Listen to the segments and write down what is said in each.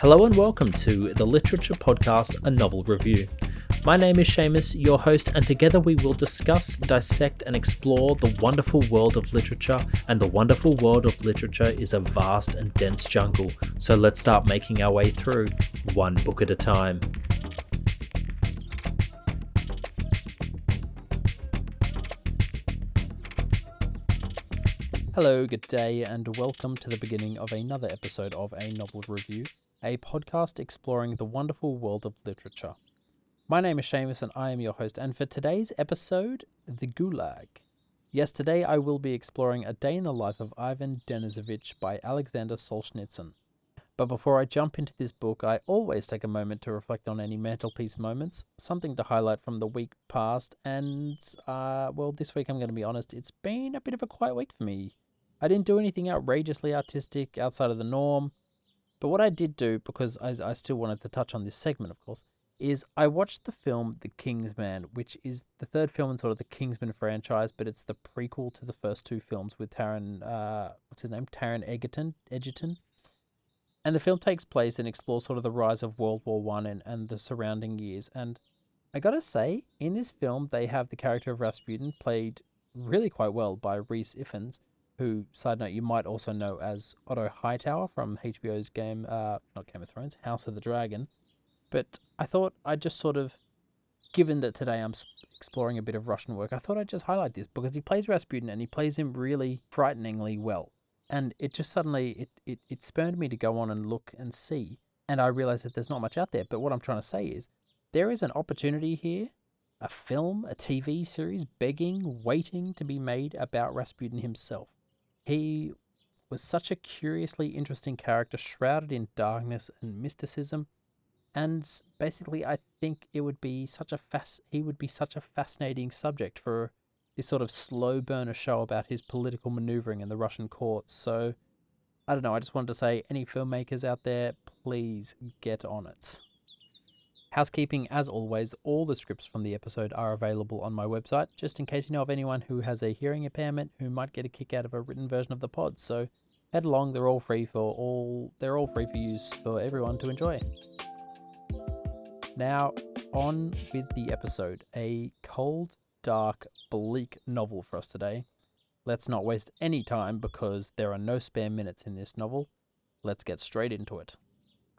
Hello and welcome to the Literature Podcast, a novel review. My name is Seamus, your host, and together we will discuss, dissect, and explore the wonderful world of literature. And the wonderful world of literature is a vast and dense jungle, so let's start making our way through, one book at a time. Hello, good day, and welcome to the beginning of another episode of A Novel Review, a podcast exploring the wonderful world of literature. My name is Seamus, and I am your host, and for today's episode, The Gulag. Yes, today I will be exploring A Day in the Life of Ivan Denisovich by Alexander Solzhenitsyn. But before I jump into this book, I always take a moment to reflect on any mantelpiece moments, something to highlight from the week past, and, uh, well, this week I'm going to be honest, it's been a bit of a quiet week for me. I didn't do anything outrageously artistic outside of the norm. But what I did do, because I, I still wanted to touch on this segment, of course, is I watched the film The King's Man, which is the third film in sort of the Kingsman franchise, but it's the prequel to the first two films with Taron, uh, what's his name, Taron Egerton, Egerton. And the film takes place and explores sort of the rise of World War One and, and the surrounding years. And I gotta say, in this film, they have the character of Rasputin played really quite well by Rhys Ifans, who, side note, you might also know as Otto Hightower from HBO's game, uh, not Game of Thrones, House of the Dragon. But I thought I'd just sort of, given that today I'm exploring a bit of Russian work, I thought I'd just highlight this because he plays Rasputin and he plays him really frighteningly well. And it just suddenly, it, it, it spurned me to go on and look and see. And I realized that there's not much out there. But what I'm trying to say is, there is an opportunity here a film, a TV series begging, waiting to be made about Rasputin himself. He was such a curiously interesting character, shrouded in darkness and mysticism. And basically, I think it would be such a fas- he would be such a fascinating subject for this sort of slow burner show about his political maneuvering in the Russian courts. So, I don't know. I just wanted to say, any filmmakers out there, please get on it. Housekeeping, as always, all the scripts from the episode are available on my website, just in case you know of anyone who has a hearing impairment who might get a kick out of a written version of the pod. So head along, they're all free for all they're all free for use for everyone to enjoy. Now, on with the episode. A cold, dark, bleak novel for us today. Let's not waste any time because there are no spare minutes in this novel. Let's get straight into it.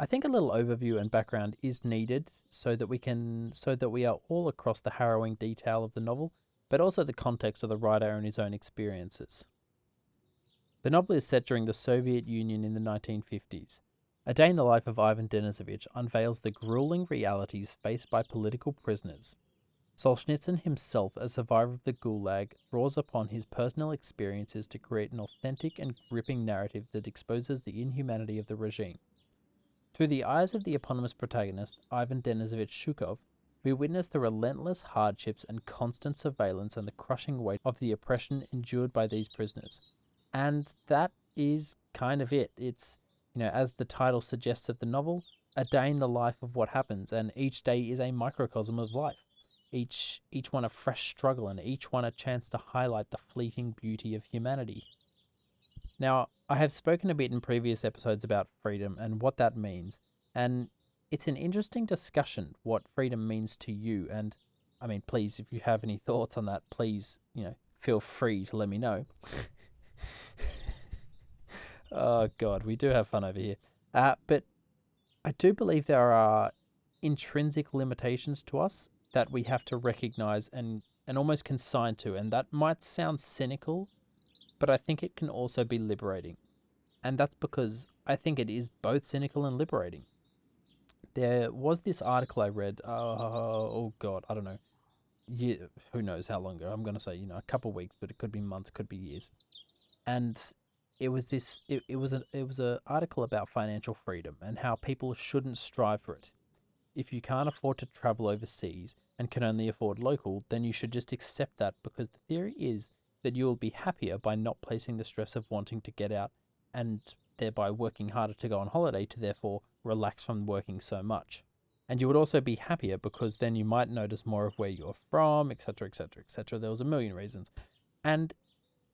I think a little overview and background is needed so that we can so that we are all across the harrowing detail of the novel, but also the context of the writer and his own experiences. The novel is set during the Soviet Union in the 1950s. A Day in the Life of Ivan Denisovich unveils the grueling realities faced by political prisoners. Solzhenitsyn himself, a survivor of the Gulag, draws upon his personal experiences to create an authentic and gripping narrative that exposes the inhumanity of the regime. Through the eyes of the eponymous protagonist, Ivan Denisovich Shukhov, we witness the relentless hardships and constant surveillance and the crushing weight of the oppression endured by these prisoners. And that is kind of it. It's, you know, as the title suggests of the novel, a day in the life of what happens, and each day is a microcosm of life. Each each one a fresh struggle and each one a chance to highlight the fleeting beauty of humanity. Now, I have spoken a bit in previous episodes about freedom and what that means, and it's an interesting discussion what freedom means to you. And I mean, please, if you have any thoughts on that, please, you know, feel free to let me know. oh, God, we do have fun over here. Uh, but I do believe there are intrinsic limitations to us that we have to recognize and, and almost consign to. And that might sound cynical but I think it can also be liberating. And that's because I think it is both cynical and liberating. There was this article I read, uh, oh God, I don't know, yeah, who knows how long ago. I'm going to say, you know, a couple weeks, but it could be months, could be years. And it was this it, it was a it was a article about financial freedom and how people shouldn't strive for it. If you can't afford to travel overseas and can only afford local, then you should just accept that because the theory is that you will be happier by not placing the stress of wanting to get out and thereby working harder to go on holiday to therefore relax from working so much. And you would also be happier because then you might notice more of where you're from, etc., etc., etc. There was a million reasons. And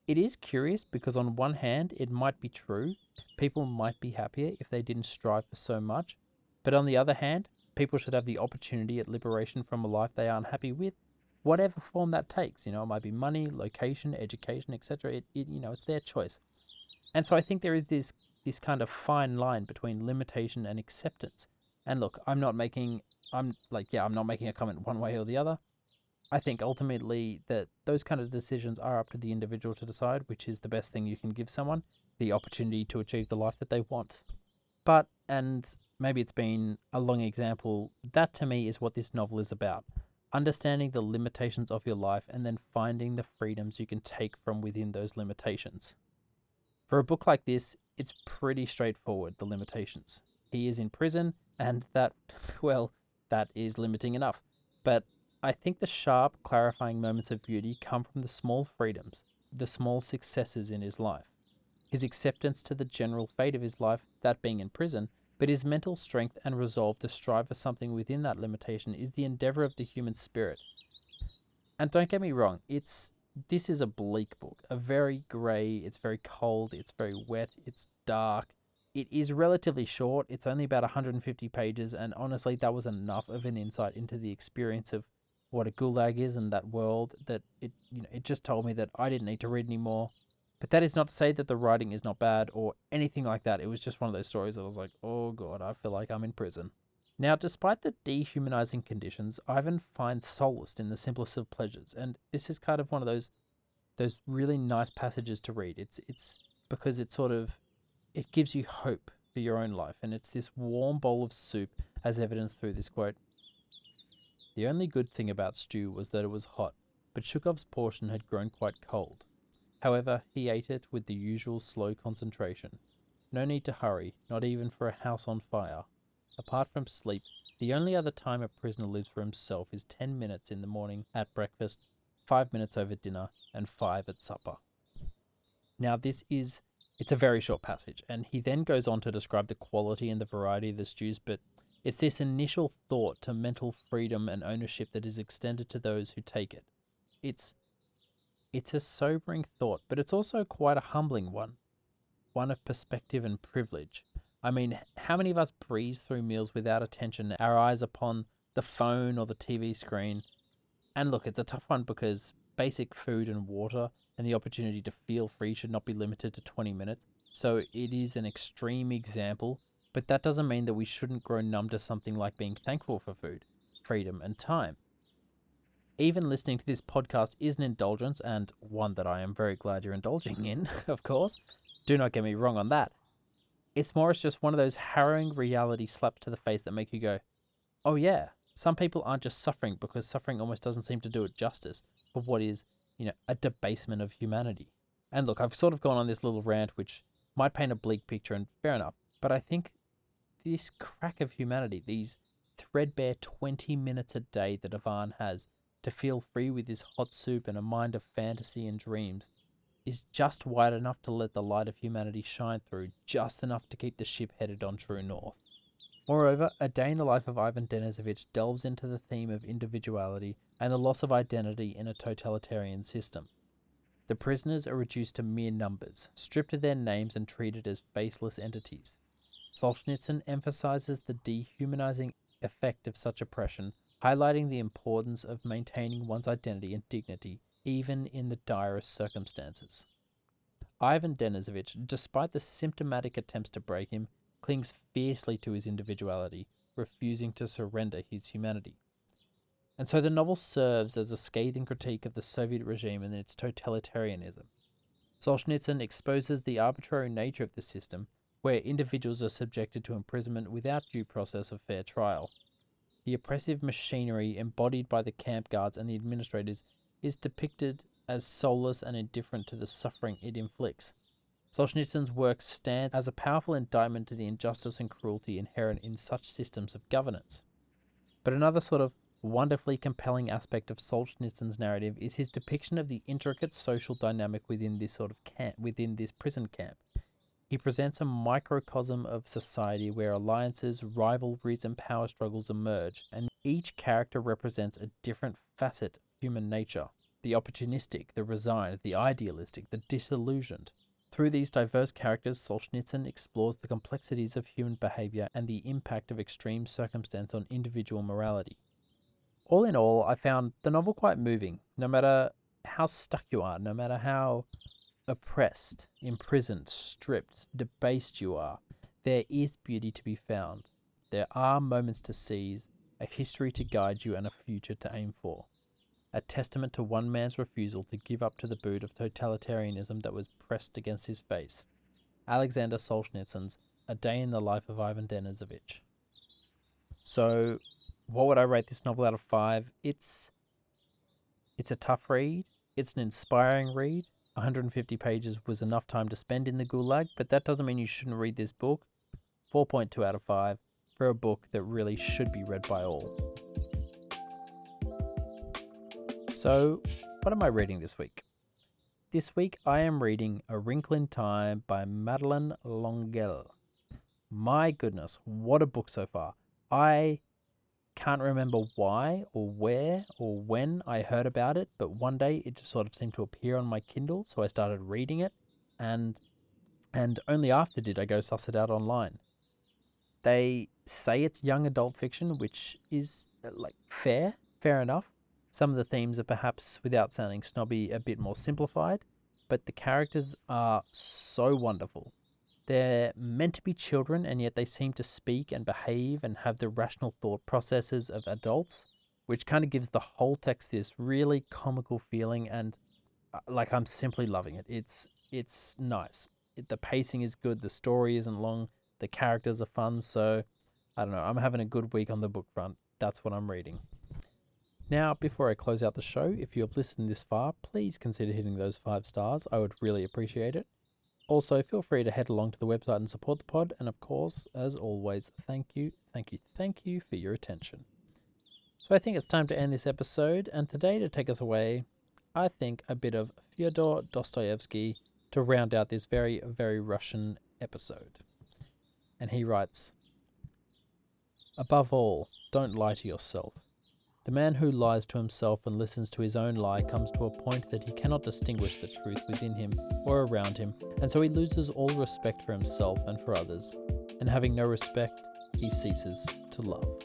it is curious because, on one hand, it might be true. People might be happier if they didn't strive for so much. But on the other hand, people should have the opportunity at liberation from a life they aren't happy with, whatever form that takes. You know, it might be money, location, education, etc. It, it, you know, it's their choice. And so I think there is this this kind of fine line between limitation and acceptance. And look, I'm not making, I'm like, yeah, I'm not making a comment one way or the other. I think ultimately that those kind of decisions are up to the individual to decide which is the best thing you can give someone the opportunity to achieve the life that they want. But, and maybe it's been a long example, that to me is what this novel is about. Understanding the limitations of your life and then finding the freedoms you can take from within those limitations. For a book like this, it's pretty straightforward, the limitations. He is in prison, and that, well, that is limiting enough. But I think the sharp, clarifying moments of beauty come from the small freedoms, the small successes in his life. His acceptance to the general fate of his life, that being in prison, but his mental strength and resolve to strive for something within that limitation is the endeavor of the human spirit. And don't get me wrong, it's this is a bleak book, a very grey, it's very cold, it's very wet, it's dark. It is relatively short. It's only about 150 pages and honestly that was enough of an insight into the experience of what a gulag is and that world that it you know it just told me that I didn't need to read anymore. But that is not to say that the writing is not bad or anything like that. It was just one of those stories that I was like, oh god, I feel like I'm in prison. Now, despite the dehumanizing conditions, Ivan finds solace in the simplest of pleasures, and this is kind of one of those those really nice passages to read. It's it's because it sort of it gives you hope for your own life, and it's this warm bowl of soup, as evidenced through this quote. The only good thing about stew was that it was hot, but Shukhov's portion had grown quite cold. However, he ate it with the usual slow concentration. No need to hurry, not even for a house on fire. Apart from sleep, the only other time a prisoner lives for himself is ten minutes in the morning at breakfast, five minutes over dinner, and five at supper. Now, this is it's a very short passage, and he then goes on to describe the quality and the variety of the stews, but it's this initial thought to mental freedom and ownership that is extended to those who take it. It's it's a sobering thought, but it's also quite a humbling one. One of perspective and privilege. I mean, how many of us breeze through meals without attention, our eyes upon the phone or the TV screen? And look, it's a tough one because basic food and water and the opportunity to feel free should not be limited to 20 minutes. So it is an extreme example but that doesn't mean that we shouldn't grow numb to something like being thankful for food, freedom, and time. Even listening to this podcast is an indulgence, and one that I am very glad you're indulging in, of course. Do not get me wrong on that. It's more as just one of those harrowing reality slaps to the face that make you go, oh yeah, some people aren't just suffering because suffering almost doesn't seem to do it justice for what is, you know, a debasement of humanity. And look, I've sort of gone on this little rant which might paint a bleak picture, and fair enough, but I think this crack of humanity, these threadbare 20 minutes a day that Ivan has to feel free with his hot soup and a mind of fantasy and dreams, is just wide enough to let the light of humanity shine through, just enough to keep the ship headed on true north. Moreover, A Day in the Life of Ivan Denisovich delves into the theme of individuality and the loss of identity in a totalitarian system. The prisoners are reduced to mere numbers, stripped of their names and treated as faceless entities. Solzhenitsyn emphasizes the dehumanizing effect of such oppression, highlighting the importance of maintaining one's identity and dignity even in the direst circumstances. Ivan Denisovich, despite the symptomatic attempts to break him, clings fiercely to his individuality, refusing to surrender his humanity. And so the novel serves as a scathing critique of the Soviet regime and its totalitarianism. Solzhenitsyn exposes the arbitrary nature of the system where individuals are subjected to imprisonment without due process of fair trial. The oppressive machinery embodied by the camp guards and the administrators is depicted as soulless and indifferent to the suffering it inflicts. Solzhenitsyn's work stands as a powerful indictment to the injustice and cruelty inherent in such systems of governance. But another sort of wonderfully compelling aspect of Solzhenitsyn's narrative is his depiction of the intricate social dynamic within this sort of camp, within this prison camp. He presents a microcosm of society where alliances, rivalries, and power struggles emerge, and each character represents a different facet of human nature. the opportunistic, the resigned, the idealistic, the disillusioned. Through these diverse characters, Solzhenitsyn explores the complexities of human behavior and the impact of extreme circumstance on individual morality. All in all, I found the novel quite moving, no matter how stuck you are, no matter how oppressed, imprisoned, stripped, debased you are, there is beauty to be found. There are moments to seize, a history to guide you, and a future to aim for. A testament to one man's refusal to give up to the boot of totalitarianism that was pressed against his face. Alexander Solzhenitsyn's A Day in the Life of Ivan Denisovich. So, what would I rate this novel out of five? It's it's a tough read. It's an inspiring read. 150 pages was enough time to spend in the gulag, but that doesn't mean you shouldn't read this book. 4.2 out of 5 for a book that really should be read by all. So, what am I reading this week? This week I am reading A Wrinkle in Time by Madeleine L'Engle. My goodness, what a book so far. I can't remember why or where or when I heard about it, but one day it just sort of seemed to appear on my Kindle, so I started reading it, and and only after did I go suss it out online. They say it's young adult fiction, which is uh, like fair, fair enough. Some of the themes are perhaps, without sounding snobby, a bit more simplified, but the characters are so wonderful. They're meant to be children, and yet they seem to speak and behave and have the rational thought processes of adults, which kind of gives the whole text this really comical feeling. And uh, like I'm simply loving it. It's it's nice. It, the pacing is good. The story isn't long. The characters are fun. So I don't know. I'm having a good week on the book front. That's what I'm reading. Now, before I close out the show, if you have listened this far, please consider hitting those five stars. I would really appreciate it. Also, feel free to head along to the website and support the pod. And of course, as always, thank you, thank you, thank you for your attention. So I think it's time to end this episode. And today, to take us away, I think a bit of Fyodor Dostoevsky to round out this very, very Russian episode. And he writes Above all, don't lie to yourself. The man who lies to himself and listens to his own lie comes to a point that he cannot distinguish the truth within him or around him, and so he loses all respect for himself and for others, and having no respect, he ceases to love.